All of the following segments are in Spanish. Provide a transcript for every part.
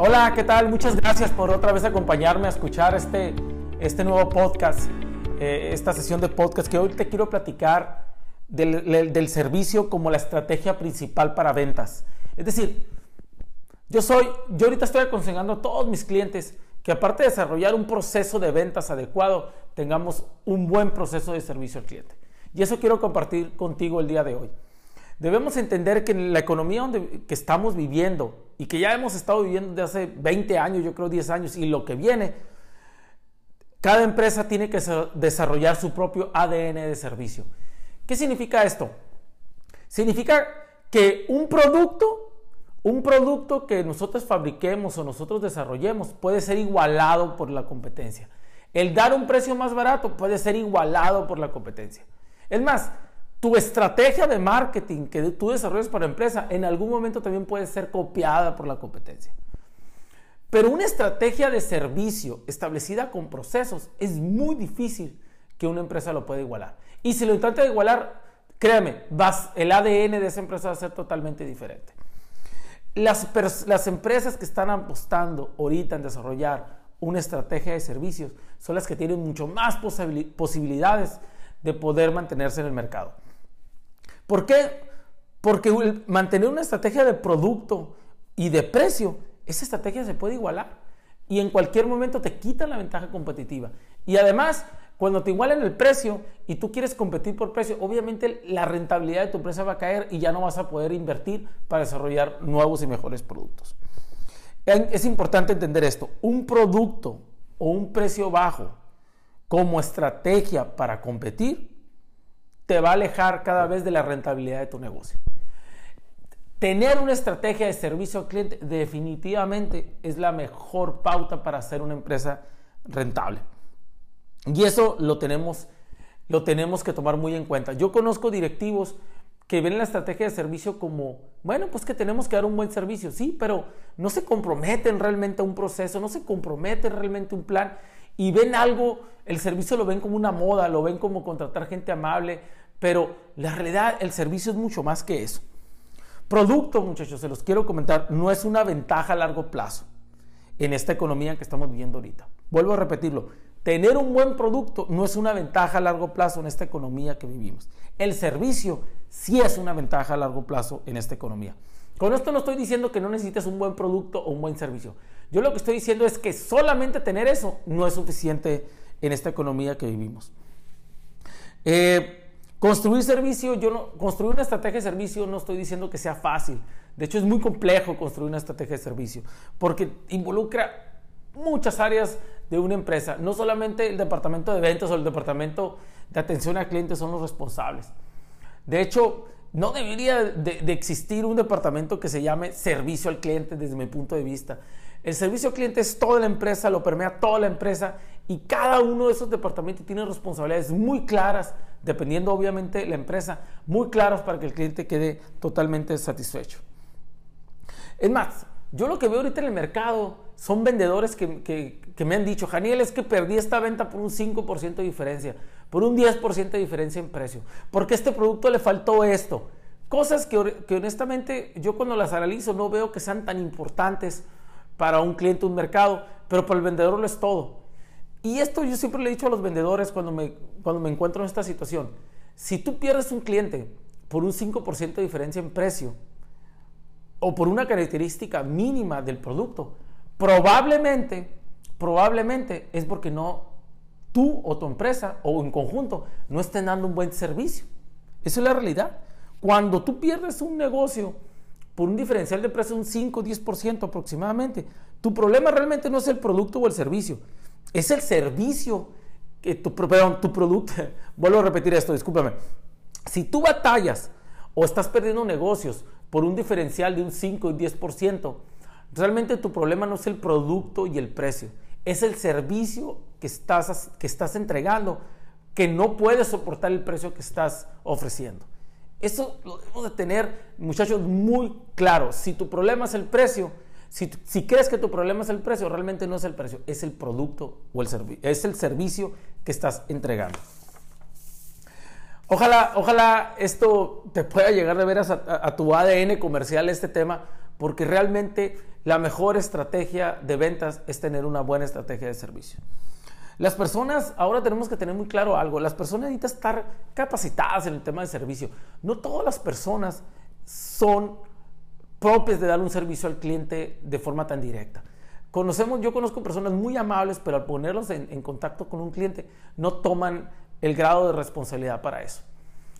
Hola, ¿qué tal? Muchas gracias por otra vez acompañarme a escuchar este, este nuevo podcast, eh, esta sesión de podcast que hoy te quiero platicar del, del, servicio como la estrategia principal para ventas. Es decir, yo soy, yo ahorita estoy aconsejando a todos mis clientes que aparte de desarrollar un proceso de ventas adecuado, tengamos un buen proceso de servicio al cliente. Y eso quiero compartir contigo el día de hoy. Debemos entender que en la economía donde, que estamos viviendo y que ya hemos estado viviendo desde hace 20 años, yo creo 10 años, y lo que viene, cada empresa tiene que desarrollar su propio ADN de servicio. ¿Qué significa esto? Significa que un producto, un producto que nosotros fabriquemos o nosotros desarrollemos puede ser igualado por la competencia. El dar un precio más barato puede ser igualado por la competencia. Es más, tu estrategia de marketing que tú desarrollas para empresa en algún momento también puede ser copiada por la competencia. Pero una estrategia de servicio establecida con procesos es muy difícil que una empresa lo pueda igualar. Y si lo intenta igualar, créame, el ADN de esa empresa va a ser totalmente diferente. Las empresas que están apostando ahorita en desarrollar una estrategia de servicios son las que tienen mucho más posibilidades de poder mantenerse en el mercado. ¿Por qué? Porque mantener una estrategia de producto y de precio, esa estrategia se puede igualar y en cualquier momento te quitan la ventaja competitiva. Y además, cuando te igualan el precio y tú quieres competir por precio, obviamente la rentabilidad de tu empresa va a caer y ya no vas a poder invertir para desarrollar nuevos y mejores productos. Es importante entender esto. Un producto o un precio bajo como estrategia para competir te va a alejar cada vez de la rentabilidad de tu negocio. Tener una estrategia de servicio al cliente definitivamente es la mejor pauta para hacer una empresa rentable. Y eso lo tenemos, lo tenemos que tomar muy en cuenta. Yo conozco directivos que ven la estrategia de servicio como, bueno, pues que tenemos que dar un buen servicio, sí, pero no se comprometen realmente a un proceso, no se comprometen realmente a un plan y ven algo, el servicio lo ven como una moda, lo ven como contratar gente amable, pero la realidad, el servicio es mucho más que eso. Producto, muchachos, se los quiero comentar, no es una ventaja a largo plazo en esta economía que estamos viviendo ahorita. Vuelvo a repetirlo, tener un buen producto no es una ventaja a largo plazo en esta economía que vivimos. El servicio sí es una ventaja a largo plazo en esta economía. Con esto no estoy diciendo que no necesites un buen producto o un buen servicio. Yo lo que estoy diciendo es que solamente tener eso no es suficiente en esta economía que vivimos. Eh, construir servicio, yo no, construir una estrategia de servicio no estoy diciendo que sea fácil. De hecho, es muy complejo construir una estrategia de servicio porque involucra muchas áreas de una empresa. No solamente el departamento de ventas o el departamento de atención al cliente son los responsables. De hecho, no debería de, existir un departamento que se llame servicio al cliente desde mi punto de vista. El servicio al cliente es toda la empresa, lo permea toda la empresa y cada uno de esos departamentos tiene responsabilidades muy claras, dependiendo obviamente la empresa, muy claras para que el cliente quede totalmente satisfecho. Es más, yo lo que veo ahorita en el mercado son vendedores que, me han dicho, Janiel, es que perdí esta venta por un 5% de diferencia, por un 10% de diferencia en precio, porque este producto le faltó esto. Cosas que, que, honestamente yo cuando las analizo no veo que sean tan importantes para un cliente, un mercado, pero para el vendedor lo es todo. Y esto yo siempre le he dicho a los vendedores cuando me, cuando me encuentro en esta situación. Si tú pierdes un cliente por un 5% de diferencia en precio, o por una característica mínima del producto, probablemente, probablemente es porque no tú o tu empresa o en conjunto no estén dando un buen servicio. Esa es la realidad. Cuando tú pierdes un negocio por un diferencial de precio de un 5 o 10% aproximadamente, tu problema realmente no es el producto o el servicio, es el servicio que tu, perdón, tu producto, vuelvo a repetir esto, discúlpame, si tú batallas o estás perdiendo negocios por un diferencial de un 5 y 10%, realmente tu problema no es el producto y el precio, es el servicio que estás, que estás entregando que no puedes soportar el precio que estás ofreciendo. Eso lo debemos de tener, muchachos, muy claro. Si tu problema es el precio, si, si, crees que tu problema es el precio, realmente no es el precio, es el producto o el es el servicio que estás entregando. Ojalá, ojalá esto te pueda llegar de veras a, a, tu ADN comercial este tema, porque realmente la mejor estrategia de ventas es tener una buena estrategia de servicio. Las personas, ahora tenemos que tener muy claro algo, las personas necesitan estar capacitadas en el tema de servicio. No todas las personas son propias de dar un servicio al cliente de forma tan directa. Conocemos, yo conozco personas muy amables, pero al ponerlos en, contacto con un cliente no toman el grado de responsabilidad para eso.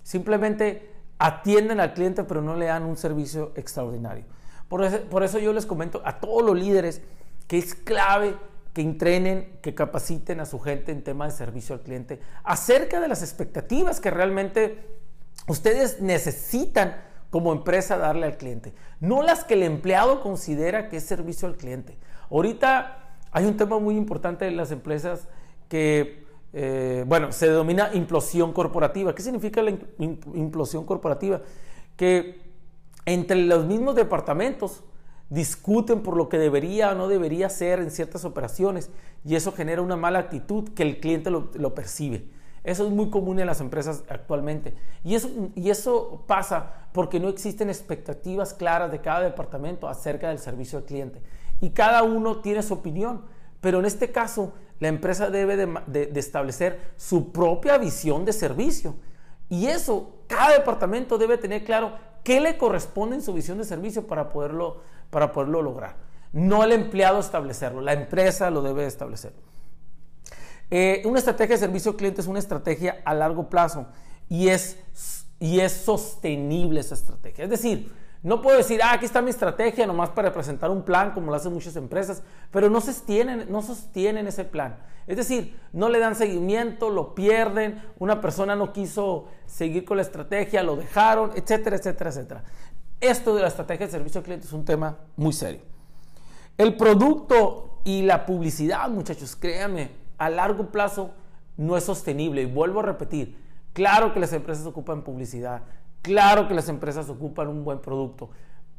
Simplemente atienden al cliente, pero no le dan un servicio extraordinario. Por eso, por eso yo les comento a todos los líderes que es clave que entrenen, que capaciten a su gente en tema de servicio al cliente acerca de las expectativas que realmente ustedes necesitan como empresa darle al cliente, no las que el empleado considera que es servicio al cliente. Ahorita hay un tema muy importante en las empresas que eh, bueno, se denomina implosión corporativa. ¿Qué significa la implosión corporativa? Que entre los mismos departamentos discuten por lo que debería o no debería ser en ciertas operaciones y eso genera una mala actitud que el cliente lo, percibe. Eso es muy común en las empresas actualmente. Y eso, y eso pasa porque no existen expectativas claras de cada departamento acerca del servicio al cliente. Y cada uno tiene su opinión. Pero en este caso, la empresa debe de, establecer su propia visión de servicio. Y eso, cada departamento debe tener claro qué le corresponde en su visión de servicio para poderlo, para poderlo lograr. No el empleado establecerlo, la empresa lo debe establecer. Eh, una estrategia de servicio al cliente es una estrategia a largo plazo y es, y es sostenible esa estrategia. Es decir, no puedo decir, ah, aquí está mi estrategia nomás para presentar un plan como lo hacen muchas empresas, pero no sostienen, no sostienen ese plan. Es decir, no le dan seguimiento, lo pierden, una persona no quiso seguir con la estrategia, lo dejaron, etcétera, etcétera, etcétera. Esto de la estrategia de servicio al cliente es un tema muy serio. El producto y la publicidad, muchachos, créanme, a largo plazo no es sostenible. Y vuelvo a repetir, claro que las empresas ocupan publicidad, Claro que las empresas ocupan un buen producto,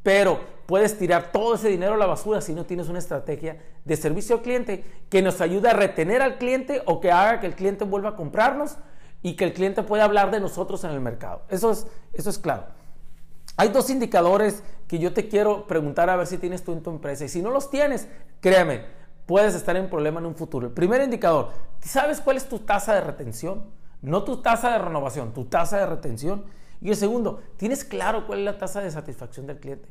pero puedes tirar todo ese dinero a la basura si no tienes una estrategia de servicio al cliente que nos ayude a retener al cliente o que haga que el cliente vuelva a comprarnos y que el cliente pueda hablar de nosotros en el mercado. Eso es, eso es claro. Hay dos indicadores que yo te quiero preguntar a ver si tienes tú en tu empresa. Y si no los tienes, créeme, puedes estar en problema en un futuro. El primer indicador, ¿sabes cuál es tu tasa de retención? No tu tasa de renovación, tu tasa de retención. Y el segundo, ¿tienes claro cuál es la tasa de satisfacción del cliente,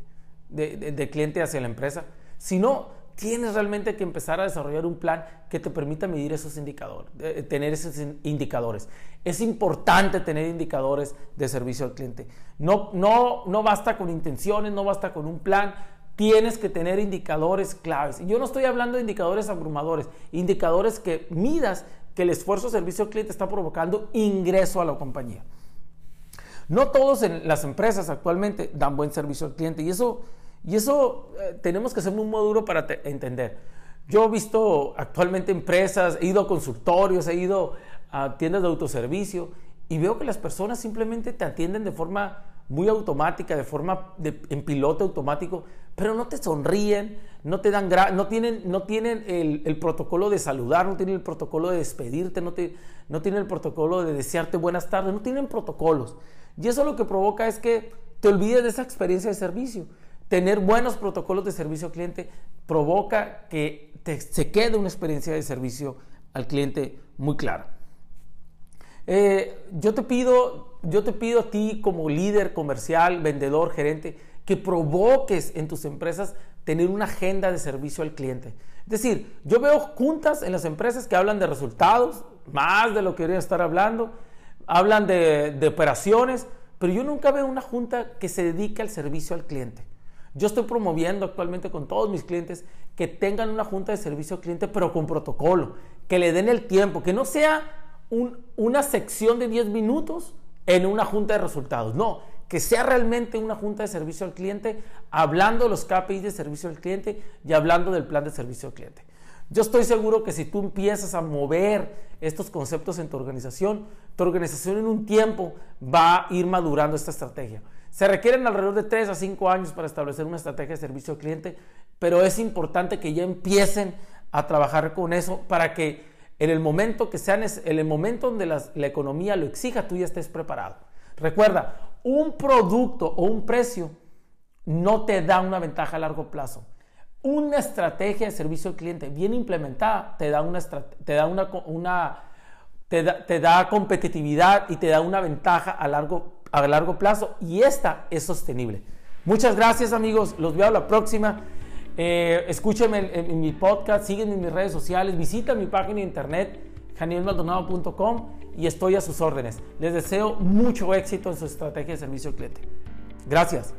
de, cliente hacia la empresa? Si no, tienes realmente que empezar a desarrollar un plan que te permita medir esos indicadores, tener esos indicadores. Es importante tener indicadores de servicio al cliente. No, no, no basta con intenciones, no basta con un plan, tienes que tener indicadores claves. Y yo no estoy hablando de indicadores abrumadores, indicadores que midas que el esfuerzo de servicio al cliente está provocando ingreso a la compañía. No todos en las empresas actualmente dan buen servicio al cliente y eso, y eso eh, tenemos que ser muy maduro para entender. Yo he visto actualmente empresas, he ido a consultorios, he ido a tiendas de autoservicio y veo que las personas simplemente te atienden de forma muy automática, de forma en piloto automático, pero no te sonríen, no te dan no tienen, no tienen el, protocolo de saludar, no tienen el protocolo de despedirte, no, te, no tienen el protocolo de desearte buenas tardes, no tienen protocolos. Y eso lo que provoca es que te olvides de esa experiencia de servicio. Tener buenos protocolos de servicio al cliente provoca que se quede una experiencia de servicio al cliente muy clara. Eh, yo, te pido, yo te pido a ti como líder comercial, vendedor, gerente, que provoques en tus empresas tener una agenda de servicio al cliente. Es decir, yo veo juntas en las empresas que hablan de resultados, más de lo que deberían estar hablando, hablan de, operaciones, pero yo nunca veo una junta que se dedique al servicio al cliente. Yo estoy promoviendo actualmente con todos mis clientes que tengan una junta de servicio al cliente, pero con protocolo, que le den el tiempo, que no sea una sección de 10 minutos en una junta de resultados. No, que sea realmente una junta de servicio al cliente, hablando de los KPIs de servicio al cliente y hablando del plan de servicio al cliente. Yo estoy seguro que si tú empiezas a mover estos conceptos en tu organización, tu organización en un tiempo va a ir madurando esta estrategia. Se requieren alrededor de 3 a 5 años para establecer una estrategia de servicio al cliente, pero es importante que ya empiecen a trabajar con eso para que En el momento que sea, en el momento donde la economía lo exija, tú ya estés preparado. Recuerda, un producto o un precio no te da una ventaja a largo plazo. Una estrategia de servicio al cliente bien implementada te da una, te da una, una te, da, te da, competitividad y te da una ventaja a largo, a largo plazo y esta es sostenible. Muchas gracias amigos, los veo la próxima. Eh, escúchenme en, mi podcast, sígueme en mis redes sociales, visita mi página de internet janielmaldonado.com y estoy a sus órdenes. Les deseo mucho éxito en su estrategia de servicio al cliente. Gracias.